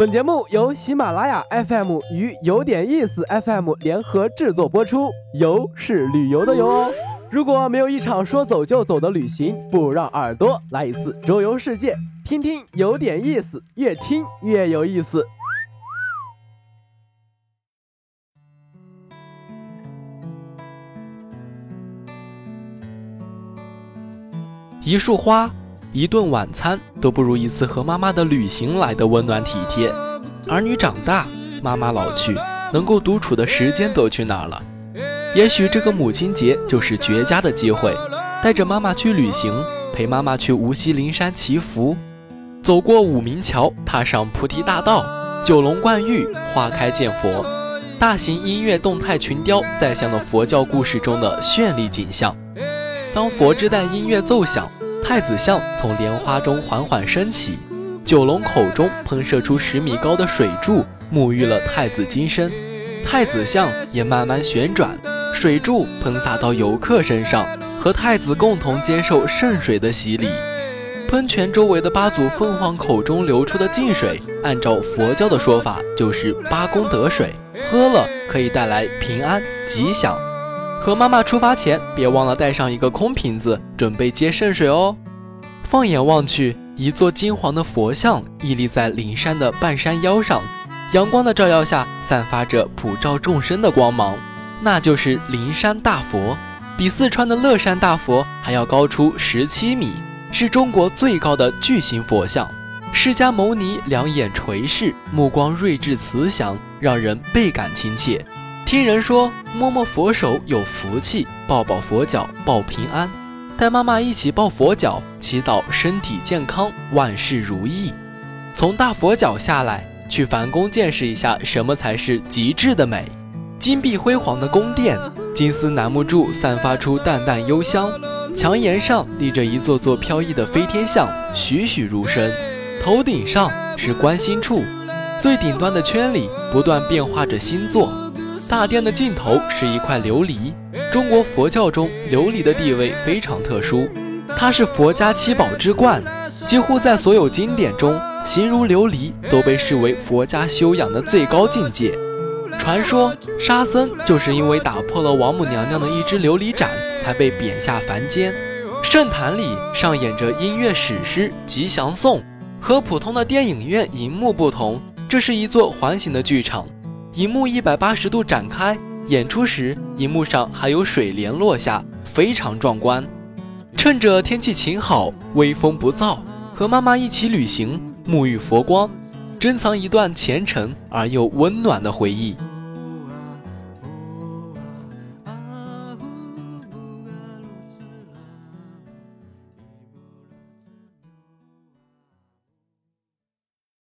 本节目由喜马拉雅 FM 与有点意思 FM 联合制作播出，游是旅游的游哦。如果没有一场说走就走的旅行，不如让耳朵来一次周游世界，听听有点意思，越听越有意思。一束花。一顿晚餐都不如一次和妈妈的旅行来的温暖体贴。儿女长大，妈妈老去，能够独处的时间都去哪儿了？也许这个母亲节就是绝佳的机会，带着妈妈去旅行，陪妈妈去无锡灵山祈福，走过武鸣桥，踏上菩提大道，九龙灌玉，花开见佛。大型音乐动态群雕再现了佛教故事中的绚丽景象。当佛之旦音乐奏响。太子像从莲花中缓缓升起，九龙口中喷射出十米高的水柱，沐浴了太子金身。太子像也慢慢旋转，水柱喷洒到游客身上，和太子共同接受圣水的洗礼。喷泉周围的八组凤凰口中流出的净水，按照佛教的说法，就是八功德水，喝了可以带来平安吉祥。和妈妈出发前，别忘了带上一个空瓶子，准备接圣水哦。放眼望去，一座金黄的佛像屹立在灵山的半山腰上，阳光的照耀下，散发着普照众生的光芒。那就是灵山大佛，比四川的乐山大佛还要高出十七米，是中国最高的巨型佛像。释迦牟尼两眼垂视，目光睿智慈祥，让人倍感亲切。听人说，摸摸佛手有福气，抱抱佛脚报平安。带妈妈一起抱佛脚，祈祷身体健康，万事如意。从大佛脚下来，去梵宫见识一下什么才是极致的美。金碧辉煌的宫殿，金丝楠木柱散发出淡淡幽香，墙檐上立着一座座飘逸的飞天像，栩栩如生。头顶上是观心处，最顶端的圈里不断变化着星座。大殿的尽头是一块琉璃。中国佛教中，琉璃的地位非常特殊，它是佛家七宝之冠。几乎在所有经典中，形如琉璃都被视为佛家修养的最高境界。传说沙僧就是因为打破了王母娘娘的一只琉璃盏，才被贬下凡间。圣坛里上演着音乐史诗《吉祥颂》，和普通的电影院银幕不同，这是一座环形的剧场。银幕一百八十度展开，演出时银幕上还有水帘落下，非常壮观。趁着天气晴好，微风不燥，和妈妈一起旅行，沐浴佛光，珍藏一段虔诚而又温暖的回忆。